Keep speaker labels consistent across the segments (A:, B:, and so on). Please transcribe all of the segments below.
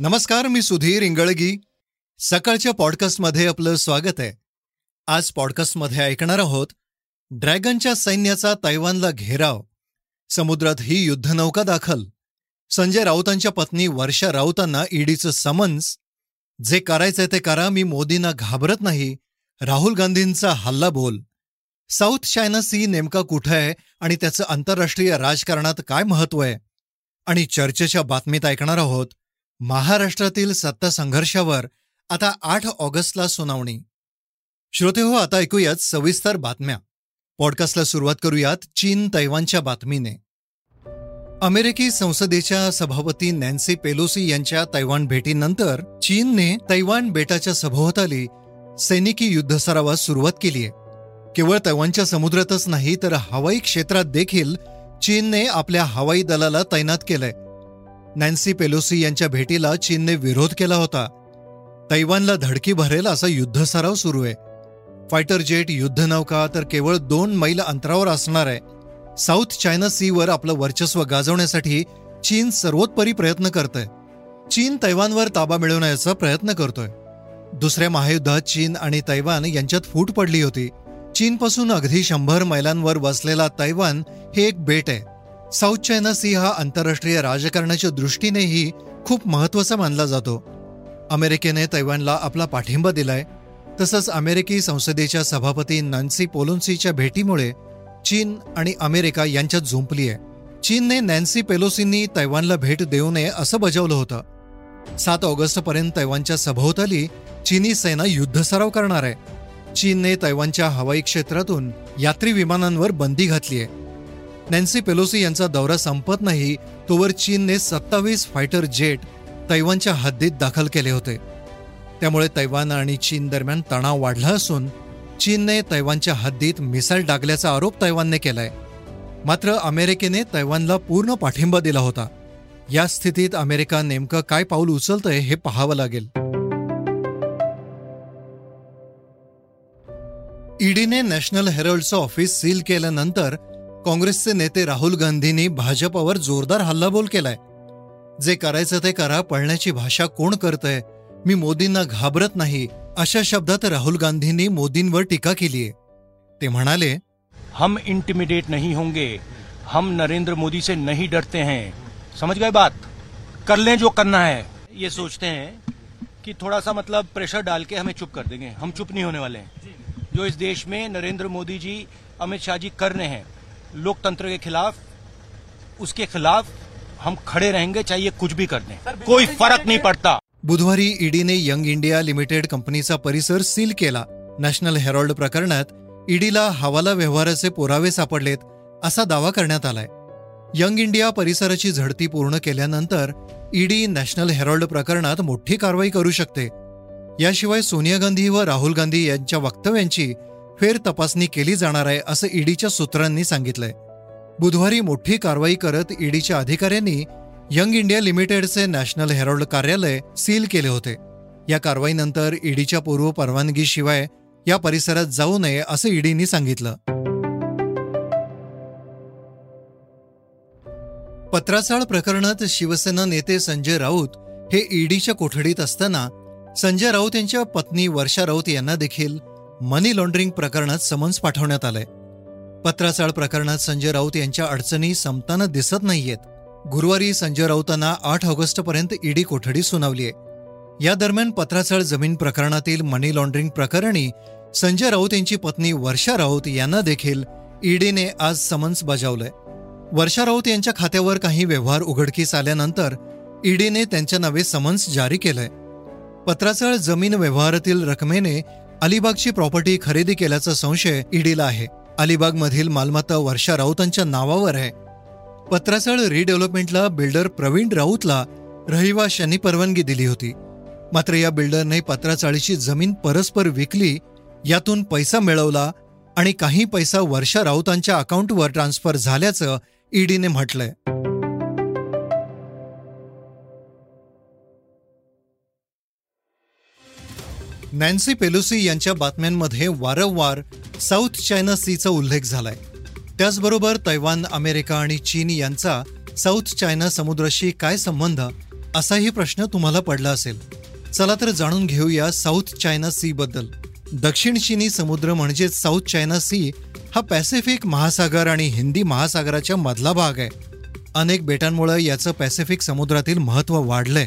A: नमस्कार मी सुधीर इंगळगी. सकाळच्या पॉडकास्टमध्ये आपलं स्वागत आहे. आज पॉडकास्टमध्ये ऐकणार आहोत ड्रॅगनच्या सैन्याचा तैवानला घेराव. समुद्रात ही युद्धनौका दाखल. संजय राऊतांच्या पत्नी वर्षा राऊतांना ईडीचं समन्स. जे करायचंय ते करा मी मोदींना घाबरत नाही. राहुल गांधींचा हल्ला बोल. साऊथ चायना सी नेमका कुठं आहे आणि त्याचं आंतरराष्ट्रीय राजकारणात काय महत्त्व आहे? आणि चर्चेच्या बातमीत ऐकणार आहोत महाराष्ट्रातील सत्ता संघर्षावर आता आठ ऑगस्टला सुनावणी. श्रोते हो आता ऐकूयात सविस्तर बातम्या. पॉडकास्टला सुरुवात करूयात चीन तैवानच्या बातमीने. अमेरिकी संसदेच्या सभापती नॅन्सी पेलोसी यांच्या तैवान भेटीनंतर चीनने तैवान बेटाच्या सभोवताली सैनिकी युद्धसरावास सुरुवात केली आहे. केवळ तैवानच्या समुद्रातच नाही तर हवाई क्षेत्रात देखील चीनने आपल्या हवाई दलाला तैनात केलंय. नॅन्सी पेलोसी यांच्या भेटीला चीनने विरोध केला होता. तैवानला धडकी भरेल असा युद्धसराव सुरू आहे. फायटर जेट युद्धनौका तर केवळ दोन मैल अंतरावर असणार आहे. साऊथ चायना सीवर आपलं वर्चस्व गाजवण्यासाठी चीन सर्वोत्परी प्रयत्न करतोय. चीन तैवानवर ताबा मिळवण्याचा प्रयत्न करतोय. दुसऱ्या महायुद्धात चीन आणि तैवान यांच्यात फूट पडली होती. चीनपासून अगदी शंभर मैलांवर वसलेला तैवान हे एक बेट आहे. साऊथ चायना सी हा आंतरराष्ट्रीय राजकारणाच्या दृष्टीनेही खूप महत्त्वाचा मानला जातो. अमेरिकेने तैवानला आपला पाठिंबा दिलाय. तसंच अमेरिकी संसदेच्या सभापती नॅन्सी पोलोन्सीच्या भेटीमुळे चीन आणि अमेरिका यांच्यात झुंपली आहे चीनने नॅन्सी पेलोसींनी तैवानला भेट देऊ नये असं बजावलं होतं. सात ऑगस्टपर्यंत तैवानच्या सभोवताली चीनी सेना युद्धसराव करणार आहे. चीनने तैवानच्या हवाई क्षेत्रातून यात्री विमानांवर बंदी घातली आहे नॅन्सी पेलोसी यांचा दौरा संपत नाही तोवर चीनने सत्तावीस फायटर जेट तैवानच्या हद्दीत दाखल केले होते. त्यामुळे तैवान आणि चीन दरम्यान तणाव वाढला असून चीनने तैवानच्या हद्दीत मिसाईल डागल्याचा आरोप तैवानने केलाय. मात्र अमेरिकेने तैवानला पूर्ण पाठिंबा दिला होता. या स्थितीत अमेरिका नेमकं काय पाऊल उचलतंय हे पाहावं लागेल. ईडीने नॅशनल हेरल्डचं ऑफिस सील केल्यानंतर काँग्रेसचे नेते राहुल गांधींनी भाजपावर जोरदार हल्लाबोल केलाय. जे करायचं ते करा पळण्याची भाषा कोण करतंय? मी मोदींना घाबरत नाही अशा शब्दात राहुल गांधींनी मोदींवर टीका केली आहे ते म्हणाले
B: हम इंटिमिडेट नहीं होंगे हम नरेंद्र मोदी से नहीं डरते हैं. समझ गए बात? कर लें जो करना है। ये सोचते हैं कि थोड़ा सा मतलब प्रेशर डाल के हमें चुप कर देंगे। हम चुप नहीं होने वाले हैं। जो इस देश में नरेंद्र मोदी जी अमित शाह जी कर रहे हैं लोकतंत्र के खिलाफ उसके खिलाफ हम खड़े रहेंगे चाहे कुछ भी कर दें। कोई फर्क नहीं पड़ता।
A: बुधवारी ईडीने यंग इंडिया लिमिटेड कंपनीचा परिसर सील केला। नॅशनल हेरॉल्ड प्रकरणात ईडीला हवाला व्यवहाराचे पुरावे सापडलेत असा दावा करण्यात आलाय. यंग इंडिया परिसराची झडती पूर्ण केल्यानंतर ईडी नॅशनल हेरॉल्ड प्रकरणात मोठी कारवाई करू शकते. याशिवाय सोनिया गांधी व राहुल गांधी यांच्या वक्तव्यांची फेर तपासणी केली जाणार आहे असं ईडीच्या सूत्रांनी सांगितलंय. बुधवारी मोठी कारवाई करत ईडीच्या अधिकाऱ्यांनी यंग इंडिया लिमिटेडचे नॅशनल हेरॉल्ड कार्यालय सील केले होते. या कारवाईनंतर ईडीच्या पूर्व परवानगीशिवाय या परिसरात जाऊ नये असं ईडीनी सांगितलं. पत्राचाळ प्रकरणात शिवसेना नेते संजय राऊत हे ईडीच्या कोठडीत असताना संजय राऊत यांच्या पत्नी वर्षा राऊत यांना देखील मनी लॉन्ड्रिंग प्रकरणात समन्स पाठवण्यात आलंय. पत्राचाळ प्रकरणात संजय राऊत यांच्या अडचणी संपताना दिसत नाहीयेत. गुरुवारी संजय राऊतांना आठ ऑगस्टपर्यंत ईडी कोठडी सुनावलीय. या दरम्यान पत्राचाळ जमीन प्रकरणातील मनी लॉन्ड्रिंग प्रकरणी संजय राऊत यांची पत्नी वर्षा राऊत यांना देखील ईडीने आज समन्स बजावलंय. वर्षा राऊत यांच्या खात्यावर काही व्यवहार उघडकीस आल्यानंतर ईडीने त्यांच्या नावे समन्स जारी केलंय. पत्राचाळ जमीन व्यवहारातील रकमेने अलिबागची प्रॉपर्टी खरेदी केल्याचा संशय ईडीला आहे. अलिबागमधील मालमत्ता वर्षा राऊतांच्या नावावर आहे. पत्राचाळ रिडेव्हलपमेंटला बिल्डर प्रवीण राऊतला रहिवाश यांनी परवानगी दिली होती. मात्र या बिल्डरने पत्राचाळीची जमीन परस्पर विकली यातून पैसा मिळवला आणि काही पैसा वर्षा राऊतांच्या अकाउंटवर ट्रान्स्फर झाल्याचं ईडीने म्हटलंय. नॅन्सी पेलोसी यांच्या बातम्यांमध्ये वारंवार साऊथ चायना सीचा उल्लेख झालाय. त्याचबरोबर तैवान अमेरिका आणि चीन यांचा साऊथ चायना समुद्राशी काय संबंध असाही प्रश्न तुम्हाला पडला असेल. चला तर जाणून घेऊया साऊथ चायना सी बद्दल. दक्षिण चीनी समुद्र म्हणजेच साऊथ चायना सी हा पॅसिफिक महासागर आणि हिंदी महासागराच्या मधला भाग आहे. अनेक बेटांमुळे याचं पॅसिफिक समुद्रातील महत्त्व वाढलंय.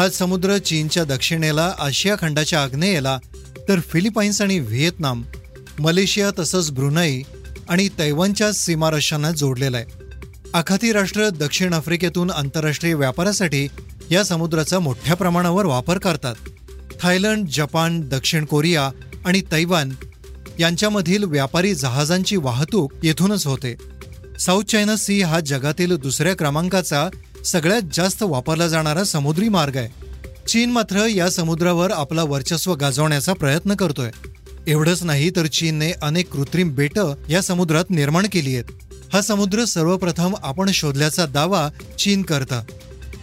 A: हा समुद्र चीनच्या दक्षिणेला आशिया खंडाच्या आग्नेयेला तर फिलिपाईन्स आणि व्हिएतनाम मलेशिया तसंच ब्रुनाई आणि तैवानच्या सीमारशांना जोडलेला आहे. आखाती राष्ट्र दक्षिण आफ्रिकेतून आंतरराष्ट्रीय व्यापारासाठी या समुद्राचा मोठ्या प्रमाणावर वापर करतात. थायलंड जपान दक्षिण कोरिया आणि तैवान यांच्यामधील व्यापारी जहाजांची वाहतूक येथूनच होते. साऊथ चायना सी हा जगातील दुसऱ्या क्रमांकाचा सगळ्यात जास्त वापरला जाणारा समुद्री मार्ग आहे. चीन मात्र या समुद्रावर आपला वर्चस्व गाजवण्याचा प्रयत्न करतोय. एवढंच नाही तर चीनने अनेक कृत्रिम बेटं या समुद्रात निर्माण केली आहेत. हा समुद्र सर्वप्रथम आपण शोधल्याचा दावा चीन करतं.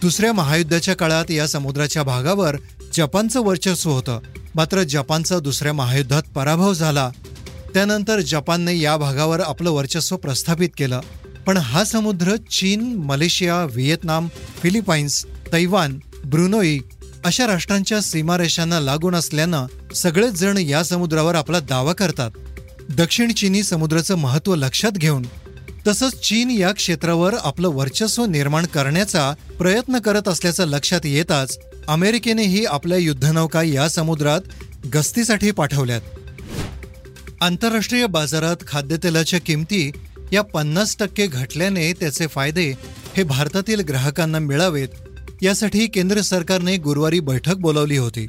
A: दुसऱ्या महायुद्धाच्या काळात या समुद्राच्या भागावर जपानचं वर्चस्व होतं. मात्र जपानचा दुसऱ्या महायुद्धात पराभव झाला. त्यानंतर जपानने या भागावर आपलं वर्चस्व प्रस्थापित केलं. पण हा समुद्र चीन Malaysia Vietnam Philippines Taiwan Brunei अशा राष्ट्रांच्या सीमारेषांना लागून असल्यानं सगळेच जण या समुद्रावर आपला दावा करतात. दक्षिण चीनी समुद्राचं महत्त्व लक्षात घेऊन तसंच चीन या क्षेत्रावर आपलं वर्चस्व निर्माण करण्याचा प्रयत्न करत असल्याचं लक्षात येताच अमेरिकेनेही आपल्या युद्धनौका या समुद्रात गस्तीसाठी पाठवल्यात. आंतरराष्ट्रीय बाजारात खाद्यतेलाच्या किमती या पन्नास टक्के घटल्याने त्याचे फायदे हे भारतातील ग्राहकांना मिळावेत यासाठी केंद्र सरकारने गुरुवारी बैठक बोलावली होती.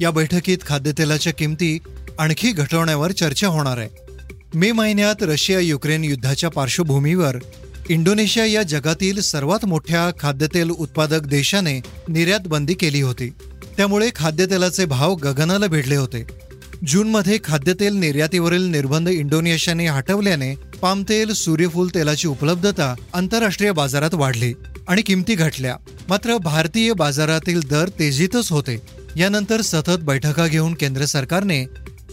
A: या बैठकीत खाद्यतेलाच्या किमती आणखी घटवण्यावर चर्चा होणार आहे. मे महिन्यात रशिया युक्रेन युद्धाच्या पार्श्वभूमीवर इंडोनेशिया या जगातील सर्वात मोठ्या खाद्यतेल उत्पादक देशाने निर्यात बंदी केली होती. त्यामुळे खाद्यतेलाचे भाव गगनाला भिडले होते. जूनमध्ये खाद्यतेल निर्यातीवरील निर्बंध इंडोनेशियाने हटवल्याने पामतेल सूर्यफूल तेलाची उपलब्धता आंतरराष्ट्रीय बाजारात वाढली आणि किमती घटल्या. मात्र भारतीय बाजारातील दर तेजीतच होते. यानंतर सतत बैठका घेऊन केंद्र सरकारने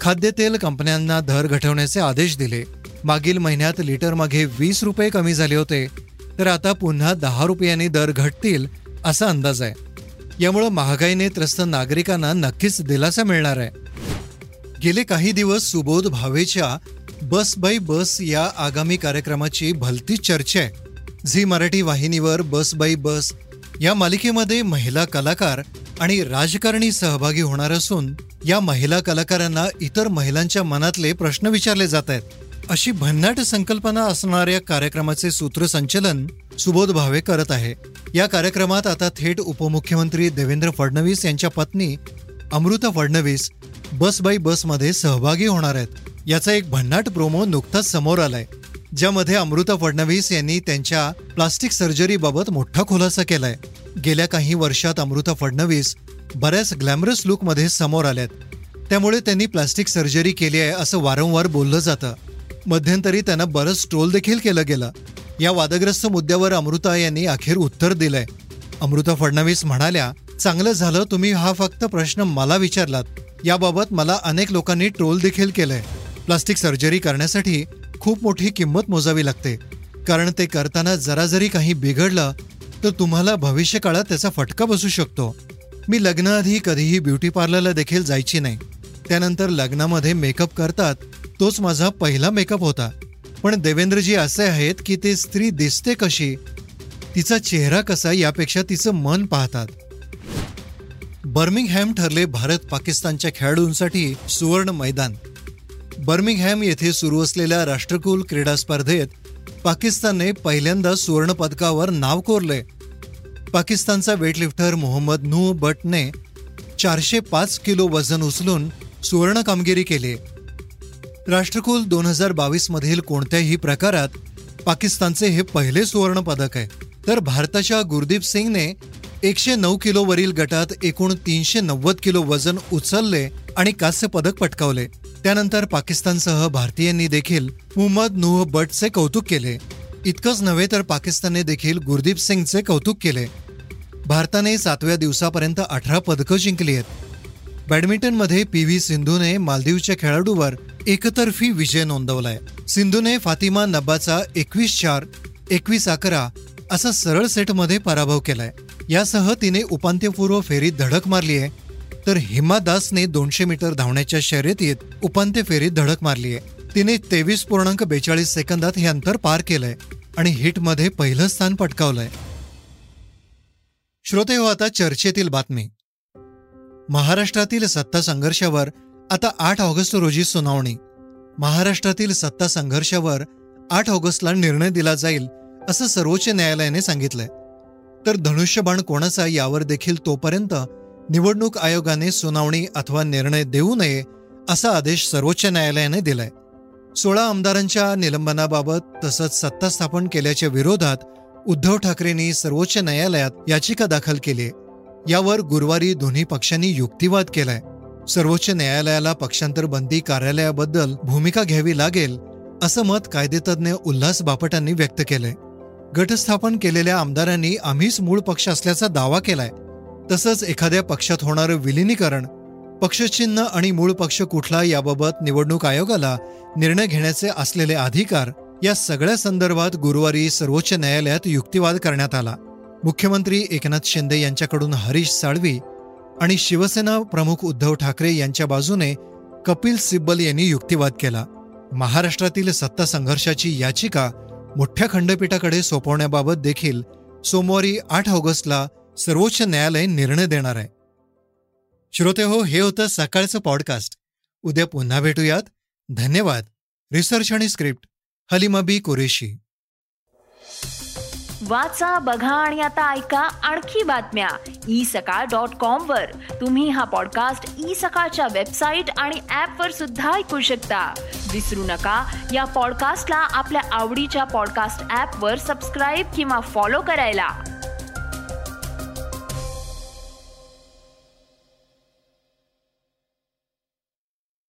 A: खाद्यतेल कंपन्यांना दर घटवण्याचे आदेश दिले. मागील महिन्यात लिटरमागे वीस रुपये कमी झाले होते तर आता पुन्हा दहा रुपयांनी दर घटतील असा अंदाज आहे. यामुळे महागाईने त्रस्त नागरिकांना नक्कीच दिलासा मिळणार आहे. गेले काही दिवस सुबोध भावेच्या बस बाई बस या आगामी कार्यक्रमाची भलती चर्चा आहे. झी मराठी वाहिनीवर बस बाई बस या मालिकेमध्ये महिला कलाकार आणि राजकारणी सहभागी होणार असून या महिला कलाकारांना इतर महिलांच्या मनातले प्रश्न विचारले जात आहेत. अशी भन्नाट संकल्पना असणाऱ्या कार्यक्रमाचे सूत्रसंचलन सुबोध भावे करत आहे. या कार्यक्रमात आता थेट उपमुख्यमंत्री देवेंद्र फडणवीस यांच्या पत्नी अमृता फडणवीस बस बाई बसमध्ये सहभागी होणार आहेत. याचा एक भन्नाट प्रोमो नुकताच समोर आलाय ज्यामध्ये अमृता फडणवीस यांनी त्यांच्या प्लास्टिक सर्जरीबाबत मोठा खुलासा केलाय. गेल्या काही वर्षात अमृता फडणवीस बऱ्याच ग्लॅमरस लुकमध्ये समोर आल्यात. त्यामुळे त्यांनी प्लास्टिक सर्जरी केली आहे असं वारंवार बोललं जातं. मध्यंतरी त्यांना बरंच ट्रोल देखील केलं गेलं. या वादग्रस्त मुद्द्यावर अमृता यांनी अखेर उत्तर दिलंय. अमृता फडणवीस म्हणाल्या चांगलं झालं तुम्ही हा फक्त प्रश्न मला विचारलात. याबाबत मला अनेक लोकांनी ट्रोल देखील केलंय. प्लास्टिक सर्जरी करण्यासाठी खूप मोठी किंमत मोजावी लागते. कारण ते करताना जरा जरी काही बिघडलं तर तुम्हाला भविष्यकाळात त्याचा फटका बसू शकतो. मी लग्नाआधी कधीही ब्युटी पार्लरला देखील जायची नाही. त्यानंतर लग्नामध्ये मेकअप करतात तोच माझा पहिला मेकअप होता. पण देवेंद्रजी असे आहेत की ते स्त्री दिसते कशी तिचा चेहरा कसा यापेक्षा तिचं मन पाहतात. बर्मिंगहॅम ठरले भारत पाकिस्तानच्या खेळाडूंसाठी सुवर्ण मैदान. बर्मिंगहॅम येथे सुरू असलेल्या राष्ट्रकुल क्रीडा स्पर्धेत पाकिस्तानने पहिल्यांदा सुवर्णपदकावर नाव कोरले पाकिस्तानचा वेटलिफ्टर मोहम्मद नू बटने चारशे पाच किलो वजन उचलून सुवर्ण कामगिरी केली. राष्ट्रकुल दोन हजार बावीसमधील कोणत्याही प्रकारात पाकिस्तानचे हे पहिले सुवर्ण पदक आहे. तर भारताच्या गुरदीप सिंगने एकशे नऊ किलोवरील गटात एकूण तीनशे नव्वद किलो वजन उचलले आणि कांस्य पदक पटकावले. त्यानंतर पाकिस्तानसह भारतीयांनी देखील मुहम्मद नुह बटचे कौतुक केले. इतकंच नव्हे तर पाकिस्तानने देखील गुरदीप सिंगचे कौतुक केले. भारताने सातव्या दिवसापर्यंत अठरा पदकं जिंकली आहेत. बॅडमिंटनमध्ये पी व्ही सिंधूने मालदीवच्या खेळाडूवर एकतर्फी विजय नोंदवलाय. सिंधूने फातिमा नब्बाचा एकवीस चार एकवीस अकरा असा सरळ सेटमध्ये पराभव केलाय. यासह तिने उपांत्यपूर्व फेरीत धडक मारली आहे. तर हिमा दासने दोनशे मीटर धावण्याच्या शर्यतीत उपांत्य फेरीत धडक मारली आहे. तिने तेवीस पूर्णांक बेचाळीस सेकंदात हे अंतर पार केलंय आणि हिटमध्ये पहिलं स्थान पटकावलंय. श्रोते हो आता चर्चेतील बातमी. महाराष्ट्रातील सत्ता संघर्षावर आता आठ ऑगस्ट रोजी सुनावणी. महाराष्ट्रातील सत्ता संघर्षावर आठ ऑगस्टला निर्णय दिला जाईल असं सर्वोच्च न्यायालयाने सांगितलंय. तर धनुष्यबाण कोणाचा यावर देखील तोपर्यंत निवडणूक आयोगाने सुनावणी अथवा निर्णय देऊ नये असा आदेश सर्वोच्च न्यायालयाने दिलाय. सोळा आमदारांच्या निलंबनाबाबत तसंच सत्ता स्थापन केल्याच्या विरोधात उद्धव ठाकरेंनी सर्वोच्च न्यायालयात याचिका दाखल केली आहे. यावर गुरुवारी दोन्ही पक्षांनी युक्तिवाद केलाय. सर्वोच्च न्यायालयाला पक्षांतर बंदी कार्यालयाबद्दल भूमिका घ्यावी लागेल असं मत कायदेतज्ञ उल्हास बापटांनी व्यक्त केलंय. गटस्थापन केलेल्या आमदारांनी आम्हीच मूळ पक्ष असल्याचा दावा केलाय. तसंच एखाद्या पक्षात होणारं विलिनीकरण पक्षचिन्ह आणि मूळ पक्ष कुठला याबाबत निवडणूक आयोगाला निर्णय घेण्याचे असलेले अधिकार या सगळ्या संदर्भात गुरुवारी सर्वोच्च न्यायालयात युक्तिवाद करण्यात आला. मुख्यमंत्री एकनाथ शिंदे यांच्याकडून हरीश साळवी आणि शिवसेना प्रमुख उद्धव ठाकरे यांच्या बाजूने कपिल सिब्बल यांनी युक्तिवाद केला. महाराष्ट्रातील सत्ता संघर्षाची याचिका मोठ्या खंडपीठाकडे सोपवण्याबाबत देखील सोमवारी आठ ऑगस्टला सर्वोच्च न्यायालय निर्णय देणार आहे. श्रोते हो हे होतं सकाळचं पॉडकास्ट उद्या पुन्हा भेटूयात. धन्यवाद. रिसर्च आणि स्क्रिप्ट हलिमाबी कुरेशी.
C: वाचा बघा आणि आता ऐका आणखी बातम्या. ई सकाळ डॉट कॉम वर. तुम्ही हा पॉडकास्ट ई सकाळच्या वेबसाईट आणि ऍप वर सुद्धा ऐकू शकता. विसरू नका या पॉडकास्टला आपल्या आवडीच्या पॉडकास्ट ऍप वर सबस्क्राईब किंवा फॉलो करायला.